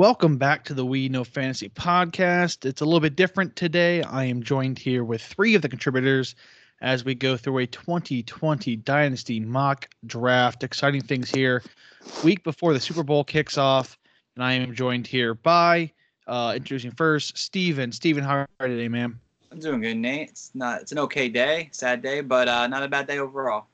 Welcome back to the We Know Fantasy podcast. It's a little bit different today. I am joined here with three of the contributors as we go through a 2020 Dynasty mock draft. Exciting things here. Week before the Super Bowl kicks off, and I am joined here by uh, introducing first Steven. Steven, how are you today, man? I'm doing good, Nate. It's not. It's an okay day, sad day, but uh, not a bad day overall.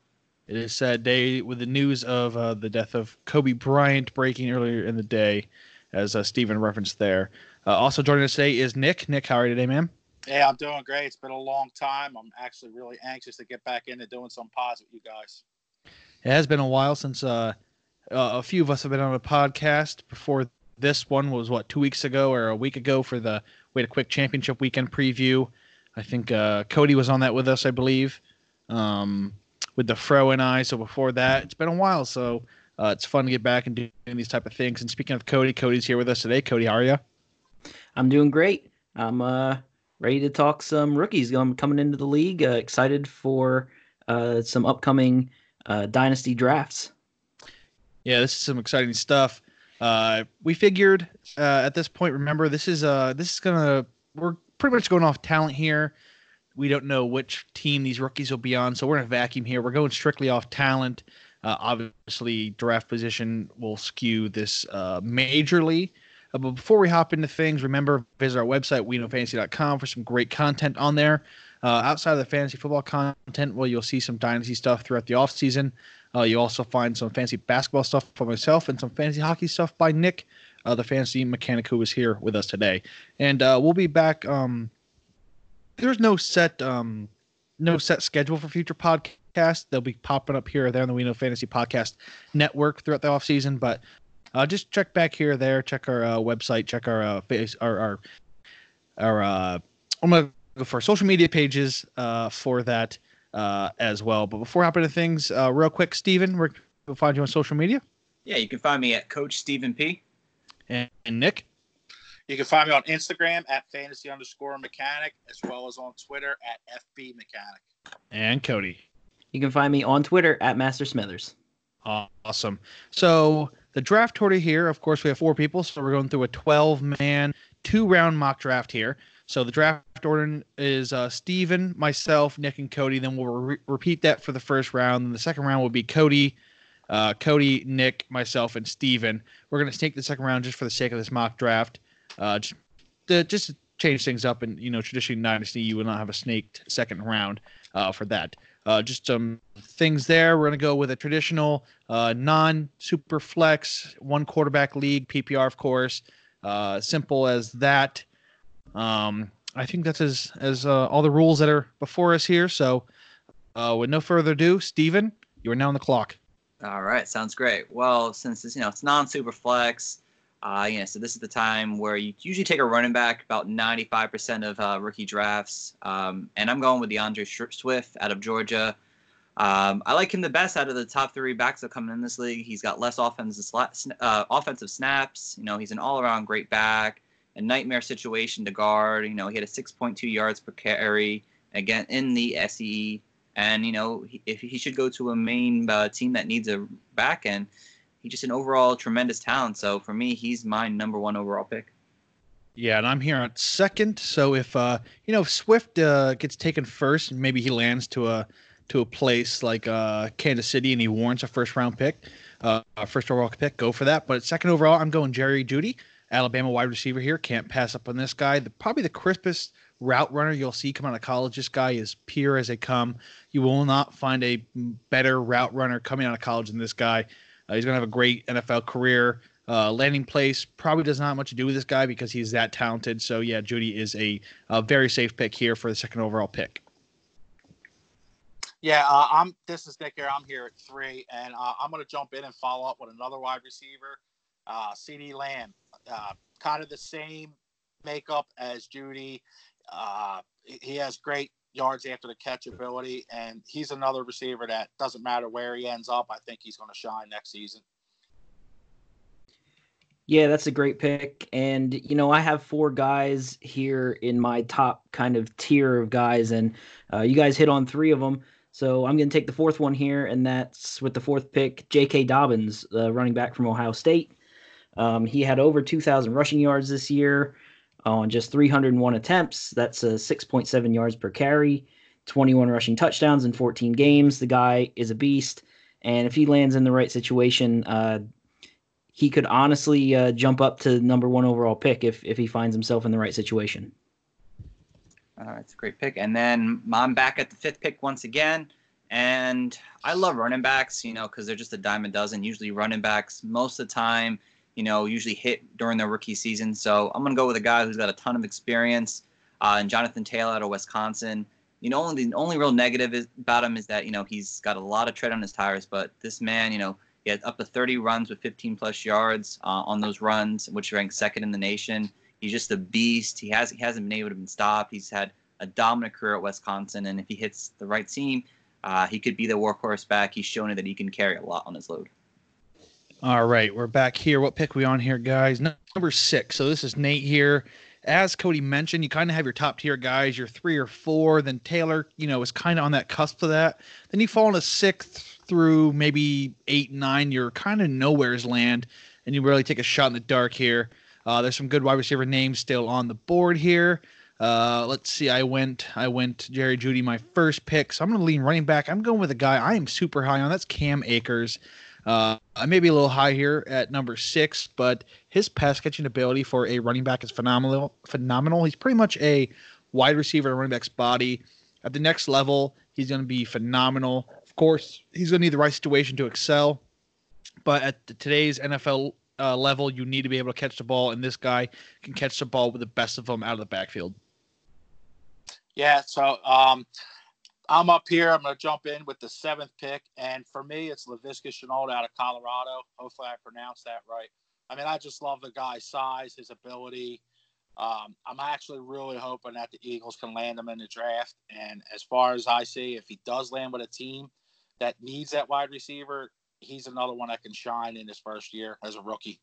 It is a sad day with the news of uh, the death of Kobe Bryant breaking earlier in the day, as uh, Steven referenced there. Uh, also joining us today is Nick. Nick, how are you today, man? Hey, I'm doing great. It's been a long time. I'm actually really anxious to get back into doing some pods with you guys. It has been a while since uh, uh, a few of us have been on a podcast. Before this one was what two weeks ago or a week ago for the we had a Quick Championship Weekend preview. I think uh, Cody was on that with us, I believe, um, with the Fro and I. So before that, it's been a while. So uh, it's fun to get back and doing these type of things. And speaking of Cody, Cody's here with us today. Cody, how are you? I'm doing great. I'm uh, ready to talk some rookies I'm coming into the league. Uh, excited for uh, some upcoming uh, dynasty drafts. Yeah, this is some exciting stuff. Uh, we figured uh, at this point, remember this is uh, this is gonna we're pretty much going off talent here. We don't know which team these rookies will be on, so we're in a vacuum here. We're going strictly off talent. Uh, obviously, draft position will skew this uh, majorly. Uh, but before we hop into things, remember visit our website weknowfantasy.com for some great content on there. Uh, outside of the fantasy football content, well, you'll see some dynasty stuff throughout the off season. Uh, you also find some fancy basketball stuff for myself and some fantasy hockey stuff by Nick, uh, the fantasy mechanic who is here with us today. And we'll be back. Um, there's no set um, no set schedule for future podcasts. They'll be popping up here or there on the We Know Fantasy Podcast Network throughout the off season. But uh, just check back here or there. Check our uh, website. Check our uh, face our our, our uh, I'm gonna go for social media pages uh, for that uh, as well. But before hopping into things, uh, real quick, Steven, where can we find you on social media? Yeah, you can find me at Coach Stephen P. And, and Nick? You can find me on Instagram at fantasy underscore mechanic, as well as on Twitter at FB mechanic. And Cody. You can find me on Twitter at Master Smithers. Awesome. So the draft order here, of course, we have four people, so we're going through a 12 man, two round mock draft here. So the draft order is uh, Steven, myself, Nick, and Cody. Then we'll re- repeat that for the first round. And the second round will be Cody, uh, Cody, Nick, myself, and Steven. We're going to take the second round just for the sake of this mock draft. Uh, just, to, just to change things up. And, you know, traditionally, Dynasty, you will not have a snaked second round uh, for that. Uh, just some things there. We're going to go with a traditional uh, non super flex, one quarterback league, PPR, of course. Uh, simple as that. Um, I think that's as as uh, all the rules that are before us here. So, uh, with no further ado, Steven, you are now on the clock. All right, sounds great. Well, since it's you know it's non-super flex, uh, know, so this is the time where you usually take a running back about 95% of uh, rookie drafts, um, and I'm going with D'Andre Swift out of Georgia. Um, I like him the best out of the top three backs that come in this league. He's got less offensive uh, offensive snaps. You know, he's an all-around great back a nightmare situation to guard. You know, he had a 6.2 yards per carry again in the SE, and you know, he, if he should go to a main uh, team that needs a back end, he's just an overall tremendous talent. So for me, he's my number one overall pick. Yeah, and I'm here at second. So if uh, you know, if Swift uh, gets taken first, maybe he lands to a to a place like uh, Kansas City, and he warrants a first round pick, uh, first overall pick, go for that. But second overall, I'm going Jerry Jeudy, Alabama wide receiver here. Can't pass up on this guy. The, probably the crispest route runner you'll see come out of college. This guy is pure as they come. You will not find a better route runner coming out of college than this guy. Uh, he's going to have a great NFL career. Uh, landing place probably does not much to do with this guy because he's that talented. So yeah, Jeudy is a, a very safe pick here for the second overall pick. Yeah, uh, I'm. This is Nick here. I'm here at three, and uh, I'm going to jump in and follow up with another wide receiver, uh, CeeDee Lamb uh, kind of the same makeup as Jeudy. He has great yards after the catch ability, and he's another receiver that doesn't matter where he ends up. I think he's going to shine next season. Yeah, that's a great pick. And, you know, I have four guys here in my top kind of tier of guys, and uh, you guys hit on three of them. So I'm going to take the fourth one here, and that's with the fourth pick, J.K. Dobbins, uh, running back from Ohio State. Um, he had over 2,000 rushing yards this year on just 301 attempts. That's a 6.7 yards per carry, 21 rushing touchdowns in 14 games. The guy is a beast. And if he lands in the right situation, uh, he could honestly uh, jump up to number one overall pick if, if he finds himself in the right situation. Uh, it's a great pick. And then I'm back at the fifth pick once again. And I love running backs, you know, because they're just a dime a dozen. Usually, running backs, most of the time, you know, usually hit during their rookie season. So I'm going to go with a guy who's got a ton of experience. Uh, and Jonathan Taylor out of Wisconsin. You know, only the only real negative is, about him is that you know he's got a lot of tread on his tires. But this man, you know, he had up to 30 runs with 15 plus yards uh, on those runs, which ranks second in the nation. He's just a beast. He has he hasn't been able to be stopped. He's had a dominant career at Wisconsin, and if he hits the right team, uh, he could be the workhorse back. He's shown that he can carry a lot on his load. All right, we're back here. What pick we on here, guys? Number six. So this is Nate here. As Cody mentioned, you kind of have your top tier guys, your three or four. Then Taylor, you know, is kind of on that cusp of that. Then you fall into sixth through maybe eight, nine. You're kind of nowhere's land, and you really take a shot in the dark here. Uh, there's some good wide receiver names still on the board here. Uh, let's see. I went. I went Jerry Jeudy, my first pick, so I'm going to lean running back. I'm going with a guy I am super high on. That's Cam Akers. Uh, I may be a little high here at number six, but his pass catching ability for a running back is phenomenal. Phenomenal. He's pretty much a wide receiver running back's body. At the next level, he's going to be phenomenal. Of course, he's going to need the right situation to excel. But at today's NFL uh, level, you need to be able to catch the ball, and this guy can catch the ball with the best of them out of the backfield. Yeah, so um, I'm up here. I'm going to jump in with the seventh pick, and for me, it's Laviska Shenault out of Colorado. Hopefully, I pronounced that right. I mean, I just love the guy's size, his ability. Um, I'm actually really hoping that the Eagles can land him in the draft. And as far as I see, if he does land with a team that needs that wide receiver, he's another one that can shine in his first year as a rookie.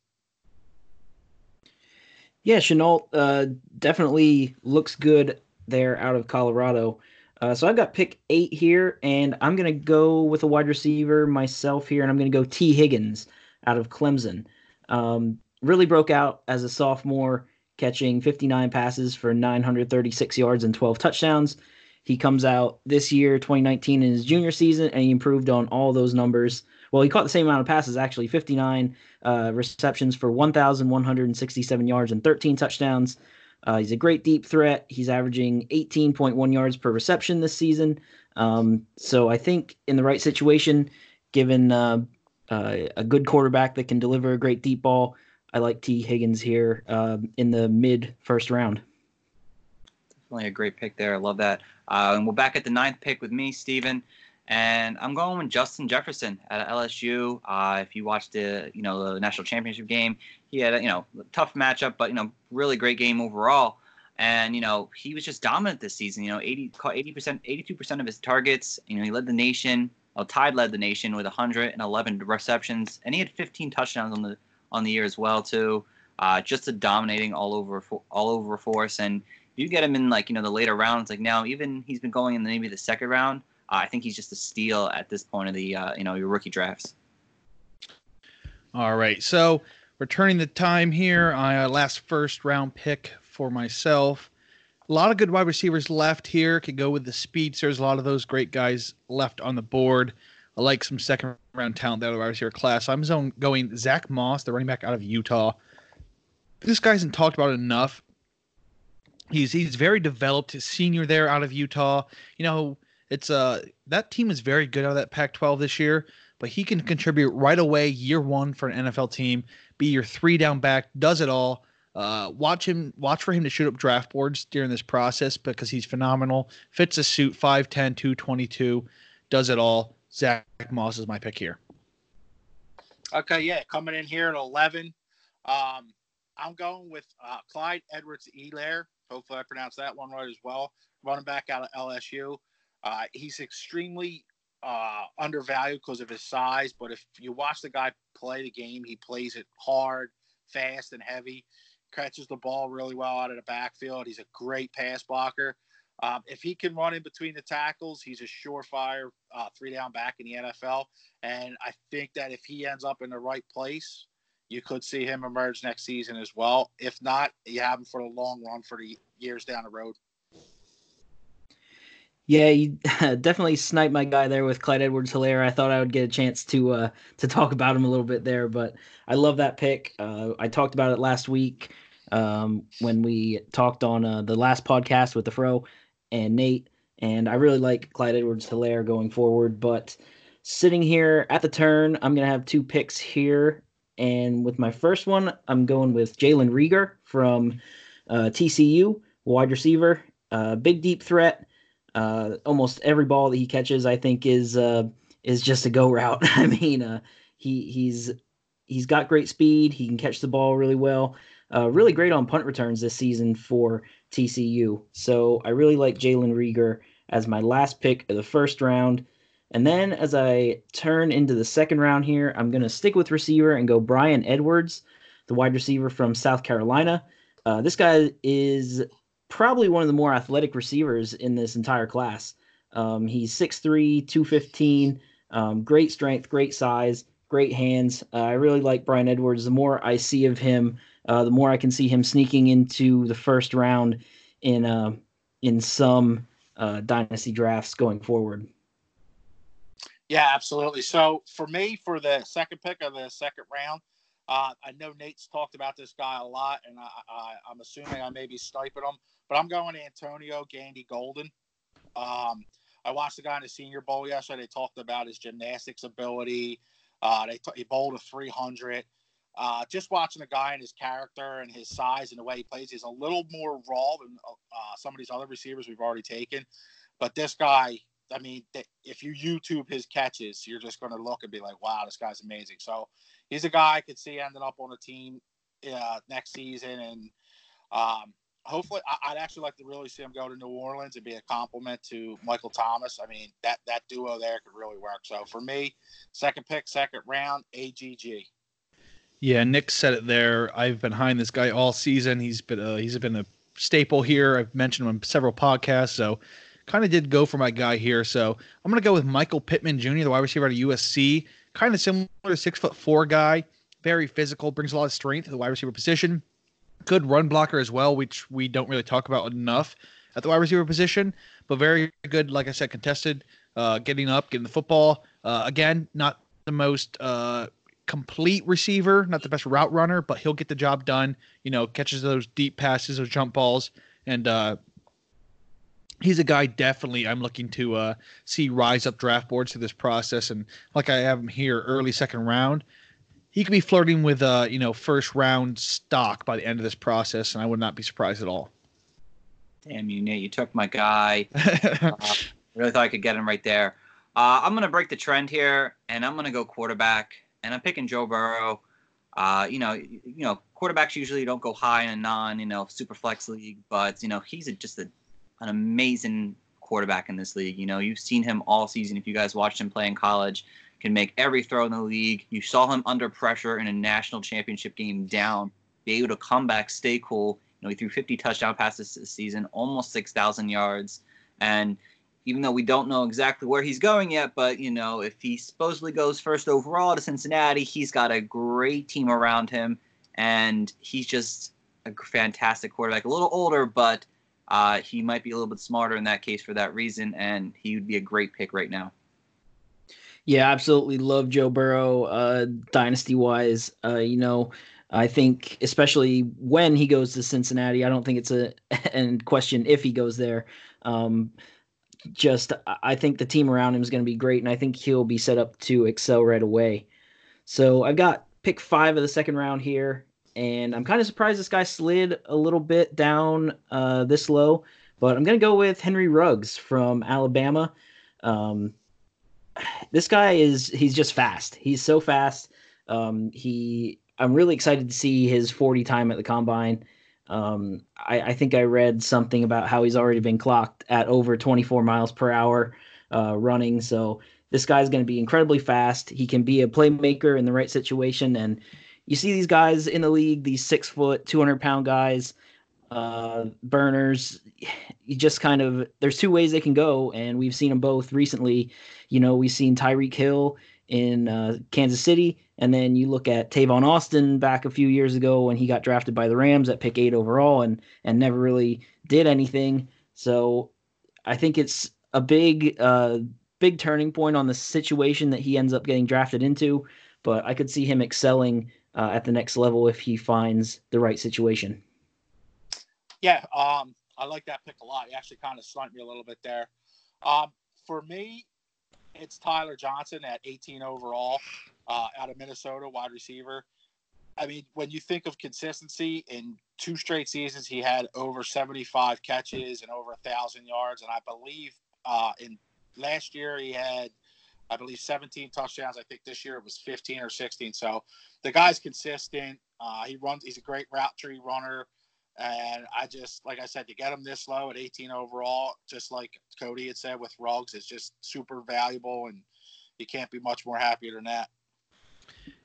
Yeah, Shenault uh, definitely looks good there out of Colorado. Uh, so I've got pick eight here, and I'm going to go with a wide receiver myself here, and I'm going to go Tee Higgins out of Clemson. Um, really broke out as a sophomore, catching 59 passes for 936 yards and 12 touchdowns. He comes out this year, 2019, in his junior season, and he improved on all those numbers. Well, he caught the same amount of passes, actually 59 uh, receptions for 1,167 yards and 13 touchdowns. Uh, he's a great deep threat. He's averaging 18.1 yards per reception this season. Um, so I think in the right situation, given uh, uh, a good quarterback that can deliver a great deep ball, I like Tee Higgins here um, in the mid first round. Definitely a great pick there. I love that. Uh, and we're back at the ninth pick with me, Steven. And I'm going with Justin Jefferson at LSU. Uh, if you watched the you know the national championship game, he had a you know tough matchup, but you know really great game overall. And you know he was just dominant this season. You know 80 caught 80 percent, 82 percent of his targets. You know he led the nation. Well, Tide led the nation with 111 receptions, and he had 15 touchdowns on the on the year as well too. Uh, just a dominating all over all over force. And you get him in like you know the later rounds, like now even he's been going in maybe the second round uh, I think he's just a steal at this point of the uh, you know your rookie drafts. All right, so returning the time here, uh, last first round pick for myself. A lot of good wide receivers left here. Could go with the speedsters. A lot of those great guys left on the board. I like some second round talent the wide receiver class. I'm zone going Zach Moss, the running back out of Utah. This guy hasn't talked about enough. He's he's very developed. His senior there out of Utah. You know, it's uh that team is very good out of that Pac-12 this year, but he can contribute right away year one for an NFL team. Be your three down back, does it all. Uh, watch him. Watch for him to shoot up draft boards during this process because he's phenomenal. Fits a suit 5'10", 222, does it all. Zach Moss is my pick here. Okay, yeah, coming in here at eleven. Um, I'm going with uh, Clyde Edwards Helaire. Hopefully, I pronounced that one right as well. Running back out of LSU. Uh, he's extremely uh, undervalued because of his size, but if you watch the guy play the game, he plays it hard, fast, and heavy. Catches the ball really well out of the backfield. He's a great pass blocker. Um, if he can run in between the tackles, he's a surefire uh, three down back in the NFL. And I think that if he ends up in the right place, you could see him emerge next season as well. If not, you have him for the long run for the years down the road. Yeah, you definitely sniped my guy there with Clyde Edwards Helaire. I thought I would get a chance to uh, to talk about him a little bit there, but I love that pick. Uh, I talked about it last week um, when we talked on uh, the last podcast with the Fro and Nate, and I really like Clyde Edwards Helaire going forward. But sitting here at the turn, I'm gonna have two picks here, and with my first one, I'm going with Jalen Reagor from uh, TCU, wide receiver, uh, big deep threat. Uh, almost every ball that he catches, I think, is uh, is just a go route. I mean, uh, he he's he's got great speed. He can catch the ball really well. Uh, really great on punt returns this season for TCU. So I really like Jalen Reagor as my last pick of the first round. And then as I turn into the second round here, I'm going to stick with receiver and go Bryan Edwards, the wide receiver from South Carolina. Uh, this guy is probably one of the more athletic receivers in this entire class. Um, he's 6'3, 215, um, great strength, great size, great hands. Uh, I really like Bryan Edwards. The more I see of him, uh, the more I can see him sneaking into the first round in uh, in some uh, dynasty drafts going forward. Yeah, absolutely. So for me, for the second pick of the second round, uh, I know Nate's talked about this guy a lot, and I, am assuming I may be sniping him, but I'm going Antonio Gandy Golden. Um, I watched the guy in the Senior Bowl yesterday. They talked about his gymnastics ability. Uh, they t- he bowled a 300. Uh, just watching the guy and his character and his size and the way he plays, he's a little more raw than uh, some of these other receivers we've already taken. But this guy, I mean, if you YouTube his catches, you're just going to look and be like, wow, this guy's amazing. So he's a guy I could see ending up on a team uh, next season. And um, hopefully, I, would actually like to really see him go to New Orleans and be a compliment to Michael Thomas. I mean, that, that duo there could really work. So for me, second pick, second round, AGG. Yeah, Nick said it there. I've been behind this guy all season. He's been he's been a staple here. I've mentioned him on several podcasts. So kind of did go for my guy here. So I'm going to go with Michael Pittman Jr., the wide receiver out of USC. Kind of similar to six foot four guy, very physical, brings a lot of strength to the wide receiver position. Good run blocker as well, which we don't really talk about enough at the wide receiver position, but very good, like I said, contested, uh, getting up, getting the football. Uh, again, not the most uh, complete receiver, not the best route runner, but he'll get the job done. You know, catches those deep passes, those jump balls, and uh, he's a guy definitely I'm looking to uh, see rise up draft boards through this process. And like I have him here, early second round, he could be flirting with uh, you know first round stock by the end of this process, and I would not be surprised at all. Damn you, Nate! You took my guy. uh, really thought I could get him right there. Uh, I'm gonna break the trend here, and I'm gonna go quarterback, and I'm picking Joe Burrow. Uh, you know, you know, quarterbacks usually don't go high in a non, you know, super flex league, but you know, he's a, just a an amazing quarterback in this league. You know, you've seen him all season. If you guys watched him play in college, can make every throw in the league. You saw him under pressure in a national championship game down, be able to come back, stay cool. You know, he threw 50 touchdown passes this season, almost 6,000 yards. And even though we don't know exactly where he's going yet, but you know, if he supposedly goes first overall to Cincinnati, he's got a great team around him, and he's just a fantastic quarterback. A little older, but uh, he might be a little bit smarter in that case for that reason, and he would be a great pick right now. Yeah, absolutely love Joe Burrow, uh, dynasty wise. Uh, you know, I think especially when he goes to Cincinnati, I don't think it's a and question if he goes there. Um, just I think the team around him is going to be great, and I think he'll be set up to excel right away. So I've got pick five of the second round here, and I'm kind of surprised this guy slid a little bit down uh, this low. But I'm gonna go with Henry Ruggs from Alabama. Um, this guy is he's just fast. He's so fast. Um, he I'm really excited to see his 40 time at the combine. Um, I, I, think I read something about how he's already been clocked at over 24 miles per hour uh, running. So this guy's going to be incredibly fast. He can be a playmaker in the right situation, and you see these guys in the league, these six foot, 200 pound guys, uh, burners. You just kind of, there's two ways they can go, and we've seen them both recently. You know, we've seen Tyreek Hill in uh, Kansas City. And then you look at Tavon Austin back a few years ago when he got drafted by the Rams at pick eight overall and and never really did anything. So I think it's a big uh, big turning point on the situation that he ends up getting drafted into. But I could see him excelling uh, at the next level if he finds the right situation. Yeah, um, I like that pick a lot. You actually kind of stumped me a little bit there. Um, for me, it's Tyler Johnson at 18 overall uh, out of Minnesota, wide receiver. I mean, when you think of consistency, in two straight seasons, he had over 75 catches and over a thousand yards, and I believe uh, in last year he had, I believe, 17 touchdowns. I think this year it was 15 or 16. So the guy's consistent. Uh, he runs. He's a great route tree runner. And I just, like I said, to get him this low at 18 overall, just like Cody had said with Ruggs, it's just super valuable, and you can't be much more happier than that.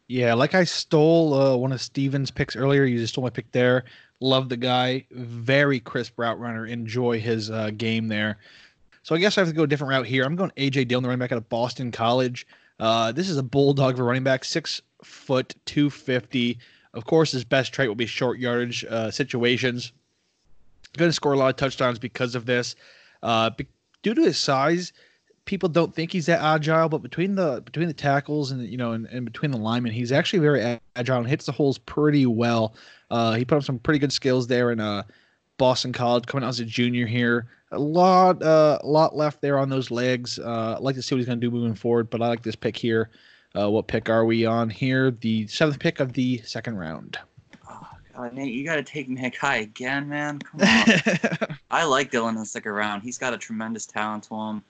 Yeah, like I stole uh, one of Steven's picks earlier. You just stole my pick there. Love the guy. Very crisp route runner. Enjoy his uh, game there. So I guess I have to go a different route here. I'm going AJ Dillon, the running back out of Boston College. Uh, this is a bulldog for running back, six foot, 250. Of course, his best trait will be short yardage uh, situations. Going to score a lot of touchdowns because of this. Uh, be- due to his size, people don't think he's that agile, but between the between the tackles and you know and, and between the linemen, he's actually very agile and hits the holes pretty well. Uh, he put up some pretty good skills there and uh, Boston College, coming out as a junior here. A lot, uh, a lot left there on those legs. Uh, I'd like to see what he's going to do moving forward, but I like this pick here. Uh, what pick are we on here? The seventh pick of the second round. Oh, God, Nate, you got to take me high again, man. Come on. I like Dillon in the second round. He's got a tremendous talent to him.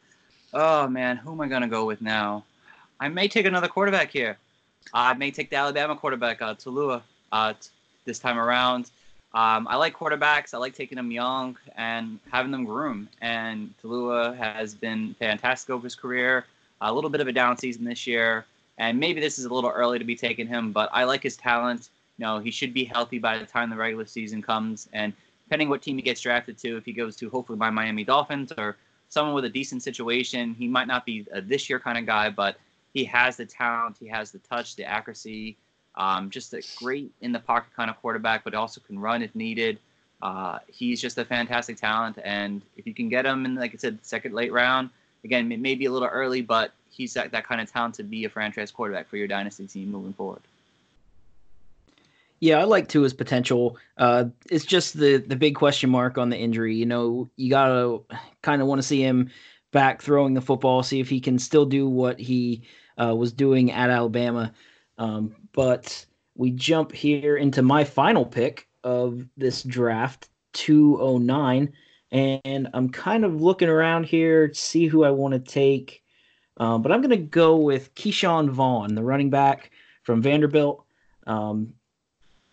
Oh, man, who am I going to go with now? I may take another quarterback here. I may take the Alabama quarterback, uh, Taulia, uh, t- this time around. Um, I like quarterbacks. I like taking them young and having them groom. And Taulia has been fantastic over his career. A little bit of a down season this year. And maybe this is a little early to be taking him, but I like his talent. You know, he should be healthy by the time the regular season comes. And depending what team he gets drafted to, if he goes to hopefully my Miami Dolphins or someone with a decent situation, he might not be a this year kind of guy, but he has the talent, he has the touch, the accuracy, um, just a great in the pocket kind of quarterback, but also can run if needed. Uh, he's just a fantastic talent, and if you can get him in, like I said, second late round, again, it may be a little early, but he's that, that kind of talent to be a franchise quarterback for your dynasty team moving forward. Yeah, I like Tua's potential. Uh, it's just the the big question mark on the injury. You know, you gotta kind of want to see him back throwing the football, see if he can still do what he uh, was doing at Alabama. Um, but we jump here into my final pick of this draft, 209. And I'm kind of looking around here to see who I want to take. Um, but I'm going to go with Ke'Shawn Vaughn, the running back from Vanderbilt. Um,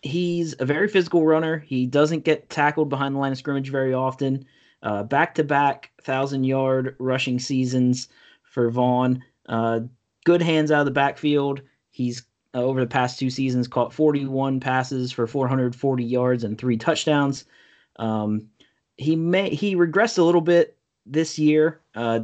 he's a very physical runner. He doesn't get tackled behind the line of scrimmage very often. Back to back thousand yard rushing seasons for Vaughn. Uh, good hands out of the backfield. He's uh, over the past two seasons caught 41 passes for 440 yards and three touchdowns. Um, he may he regressed a little bit this year. Uh,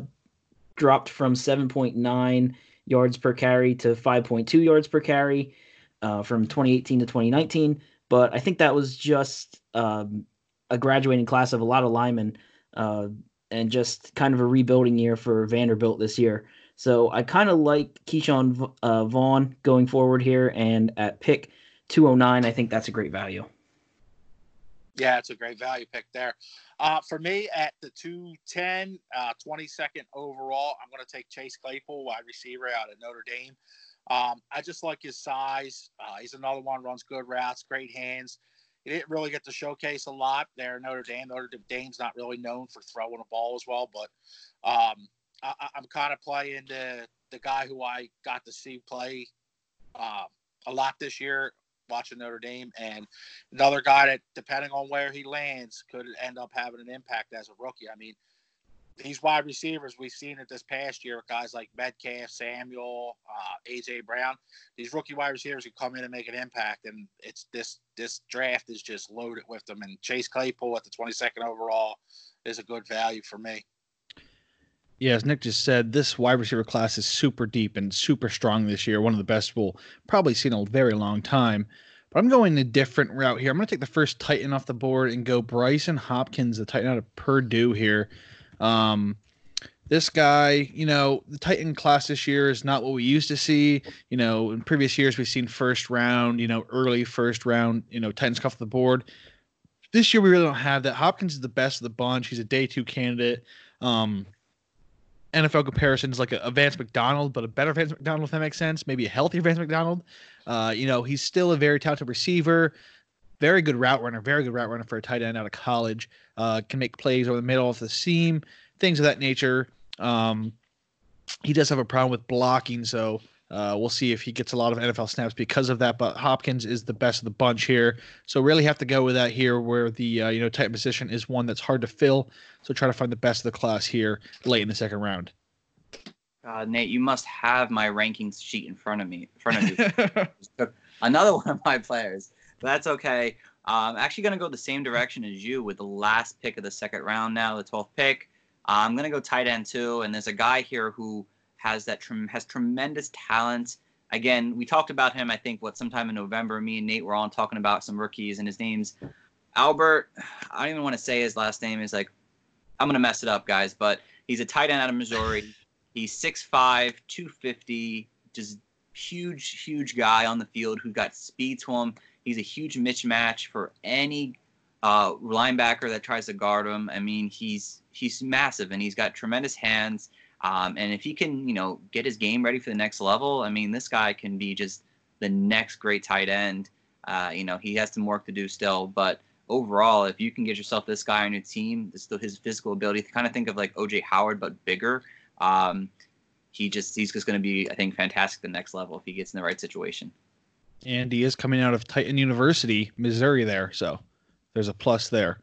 dropped from 7.9 yards per carry to 5.2 yards per carry uh, from 2018 to 2019. But I think that was just um, a graduating class of a lot of linemen uh, and just kind of a rebuilding year for Vanderbilt this year. So I kind of like Ke'Shawn uh, Vaughn going forward here. And at pick 209, I think that's a great value. Yeah, it's a great value pick there. Uh, for me, at the 210, uh, 22nd overall, I'm going to take Chase Claypool, wide receiver out of Notre Dame. Um, I just like his size. Uh, he's another one, runs good routes, great hands. He didn't really get to showcase a lot there in Notre Dame. Notre Dame's not really known for throwing a ball as well, but um, I, am kind of playing the, the guy who I got to see play uh, a lot this year watching Notre Dame, and another guy that, depending on where he lands, could end up having an impact as a rookie. I mean, these wide receivers we've seen it this past year, guys like Metcalf, Samuel, uh, AJ Brown. These rookie wide receivers can come in and make an impact, and it's this this draft is just loaded with them. And Chase Claypool at the 22nd overall is a good value for me. Yeah, as Nick just said, this wide receiver class is super deep and super strong this year. One of the best we'll probably see in a very long time. But I'm going a different route here. I'm going to take the first tight end off the board and go Brycen Hopkins, the tight end out of Purdue here. Um, this guy, you know, the tight end class this year is not what we used to see. You know, in previous years we've seen first round, you know, early first round, you know, tight ends off the board. This year we really don't have that. Hopkins is the best of the bunch. He's a day two candidate. Um, NFL comparisons like a, a Vance McDonald, but a better Vance McDonald, if that makes sense. Maybe a healthier Vance McDonald. Uh, you know, he's still a very talented receiver, very good route runner, very good route runner for a tight end out of college. Uh, can make plays over the middle of the seam, things of that nature. Um, he does have a problem with blocking, so uh, we'll see if he gets a lot of NFL snaps because of that. But Hopkins is the best of the bunch here, so really have to go with that here, where the uh, you know tight position is one that's hard to fill. So try to find the best of the class here late in the second round. Uh, Nate, you must have my rankings sheet in front of me. In front of you. Another one of my players. But that's okay. I'm actually going to go the same direction as you with the last pick of the second round now, the 12th pick. I'm going to go tight end too. And there's a guy here who has that has tremendous talent. Again, we talked about him, I think, what sometime in November. Me and Nate were on talking about some rookies, and his name's Albert. I don't even want to say his last name. Is like, I'm going to mess it up, guys, but he's a tight end out of Missouri. He's 6'5, 250, just huge, huge guy on the field who got speed to him. He's a huge mismatch for any uh, linebacker that tries to guard him. I mean, he's he's massive and he's got tremendous hands. Um, and if he can, you know, get his game ready for the next level, I mean, this guy can be just the next great tight end. Uh, you know, he has some work to do still, but overall, if you can get yourself this guy on your team, still his physical ability, kind of think of like OJ Howard but bigger. Um, he just he's just going to be, I think, fantastic the next level if he gets in the right situation. And he is coming out of Tight End University, Missouri, there, so there's a plus there.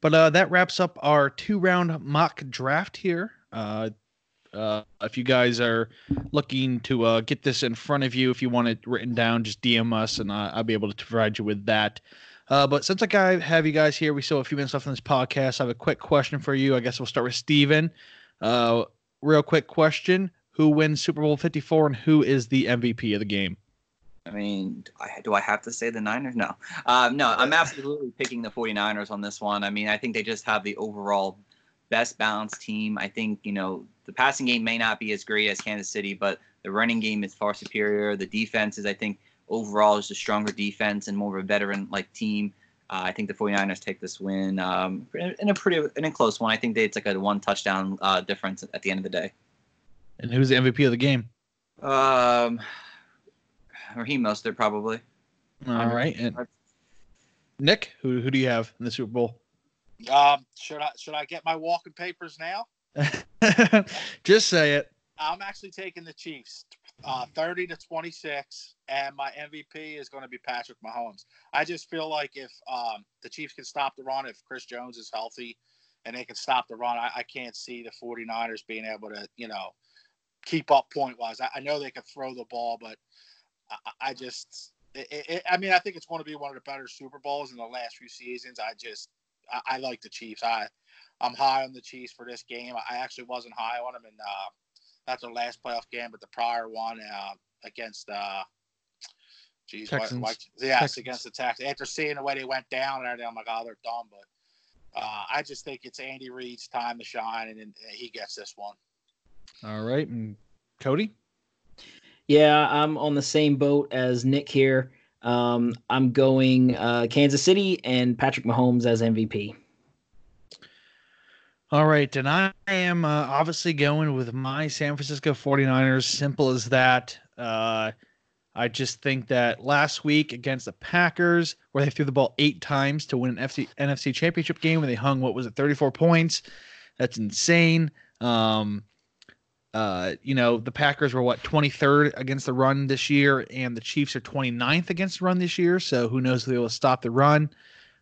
But uh, that wraps up our two-round mock draft here. Uh, uh, if you guys are looking to uh, get this in front of you, if you want it written down, just DM us and uh, I'll be able to provide you with that. Uh, but since I have you guys here, we still have a few minutes left in this podcast. I have a quick question for you. I guess we'll start with Steven. Uh, real quick question Who wins Super Bowl 54 and who is the MVP of the game? I mean, do I have to say the Niners? No. Um, no, I'm absolutely picking the 49ers on this one. I mean, I think they just have the overall best balanced team. I think, you know, the passing game may not be as great as Kansas City, but the running game is far superior. The defense is, I think, overall is a stronger defense and more of a veteran like team. Uh, I think the 49ers take this win um, in a pretty in a close one. I think they, it's like a one touchdown uh, difference at the end of the day. And who's the MVP of the game? Um, Raheem Mostert probably. All right. And Nick, who who do you have in the Super Bowl? Um, should I should I get my walking papers now? Just say it. I'm actually taking the Chiefs, uh, 30 to 26, and my MVP is going to be Patrick Mahomes. I just feel like if um, the Chiefs can stop the run, if Chris Jones is healthy, and they can stop the run, I, I can't see the 49ers being able to, you know, keep up point wise. I, I, know they can throw the ball, but I, I just, it, it, I mean, I think it's going to be one of the better Super Bowls in the last few seasons. I just, I, I like the Chiefs. I, I'm high on the Chiefs for this game. I actually wasn't high on them in uh, not their last playoff game, but the prior one uh, against uh, geez, Texans. What, what, yes, Texans. against the Texans. After seeing the way they went down and everything, I'm like, oh, they're dumb. But uh, I just think it's Andy Reid's time to shine, and, and he gets this one. All right, and Cody. Yeah, I'm on the same boat as Nick here. Um, I'm going uh, Kansas City and Patrick Mahomes as MVP. All right, and I am uh, obviously going with my San Francisco 49ers. Simple as that. Uh, I just think that last week against the Packers, where they threw the ball eight times to win an FC, NFC championship game, where they hung, what was it, 34 points? That's insane. Um, uh, you know, the Packers were what 23rd against the run this year, and the Chiefs are 29th against the run this year. So who knows if they will stop the run?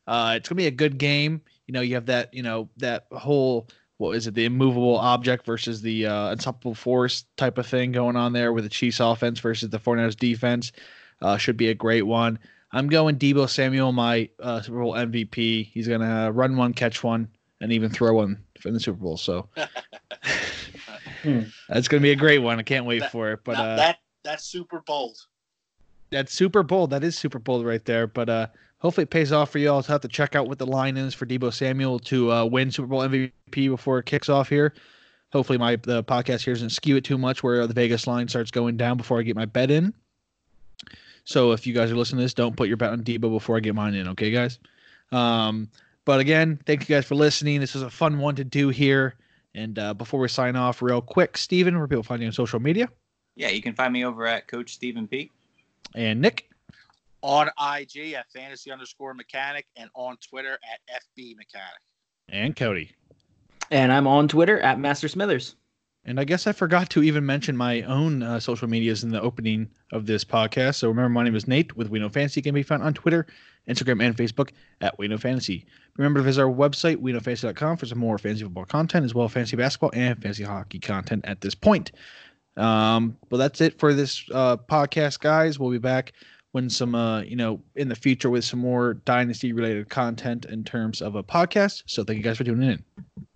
Uh, it's gonna be a good game. You know, you have that, you know, that whole what is it, the immovable object versus the uh, unstoppable force type of thing going on there with the Chiefs offense versus the 49ers defense. Uh, should be a great one. I'm going Deebo Samuel, my uh, Super Bowl MVP. He's gonna run one, catch one, and even throw one in the Super Bowl. So Hmm. That's gonna be a great one. I can't wait That- for it. But Now, uh, that that's super bold. that's super bold. That is super bold right there. But uh, hopefully it pays off for you all. To have to check out what the line is for Deebo Samuel to uh, win Super Bowl MVP before it kicks off here. Hopefully my the podcast here doesn't skew it too much where the Vegas line starts going down before I get my bet in. So if you guys are listening to this, don't put your bet on Deebo before I get mine in. Okay, guys. Um, but again, thank you guys for listening. This was a fun one to do here. And uh, before we sign off, real quick, Steven, where people find you on social media, Yeah, you can find me over at Coach Stephen P. and Nick. On IG at fantasy underscore mechanic and on Twitter at FB mechanic. and Cody. And I'm on Twitter at Master Smithers. And I guess I forgot to even mention my own uh, social medias in the opening of this podcast. So remember, my name is Nate with We Know Fantasy. Can be found on Twitter, Instagram, and Facebook at We Fantasy. Remember to visit our website, WeKnowFantasy.com, for some more fantasy football content, as well as fantasy basketball and fantasy hockey content at this point. Um, that's it for this uh, podcast, guys. We'll be back when some, uh, you know, in the future with some more dynasty related content in terms of a podcast. So thank you guys for tuning in.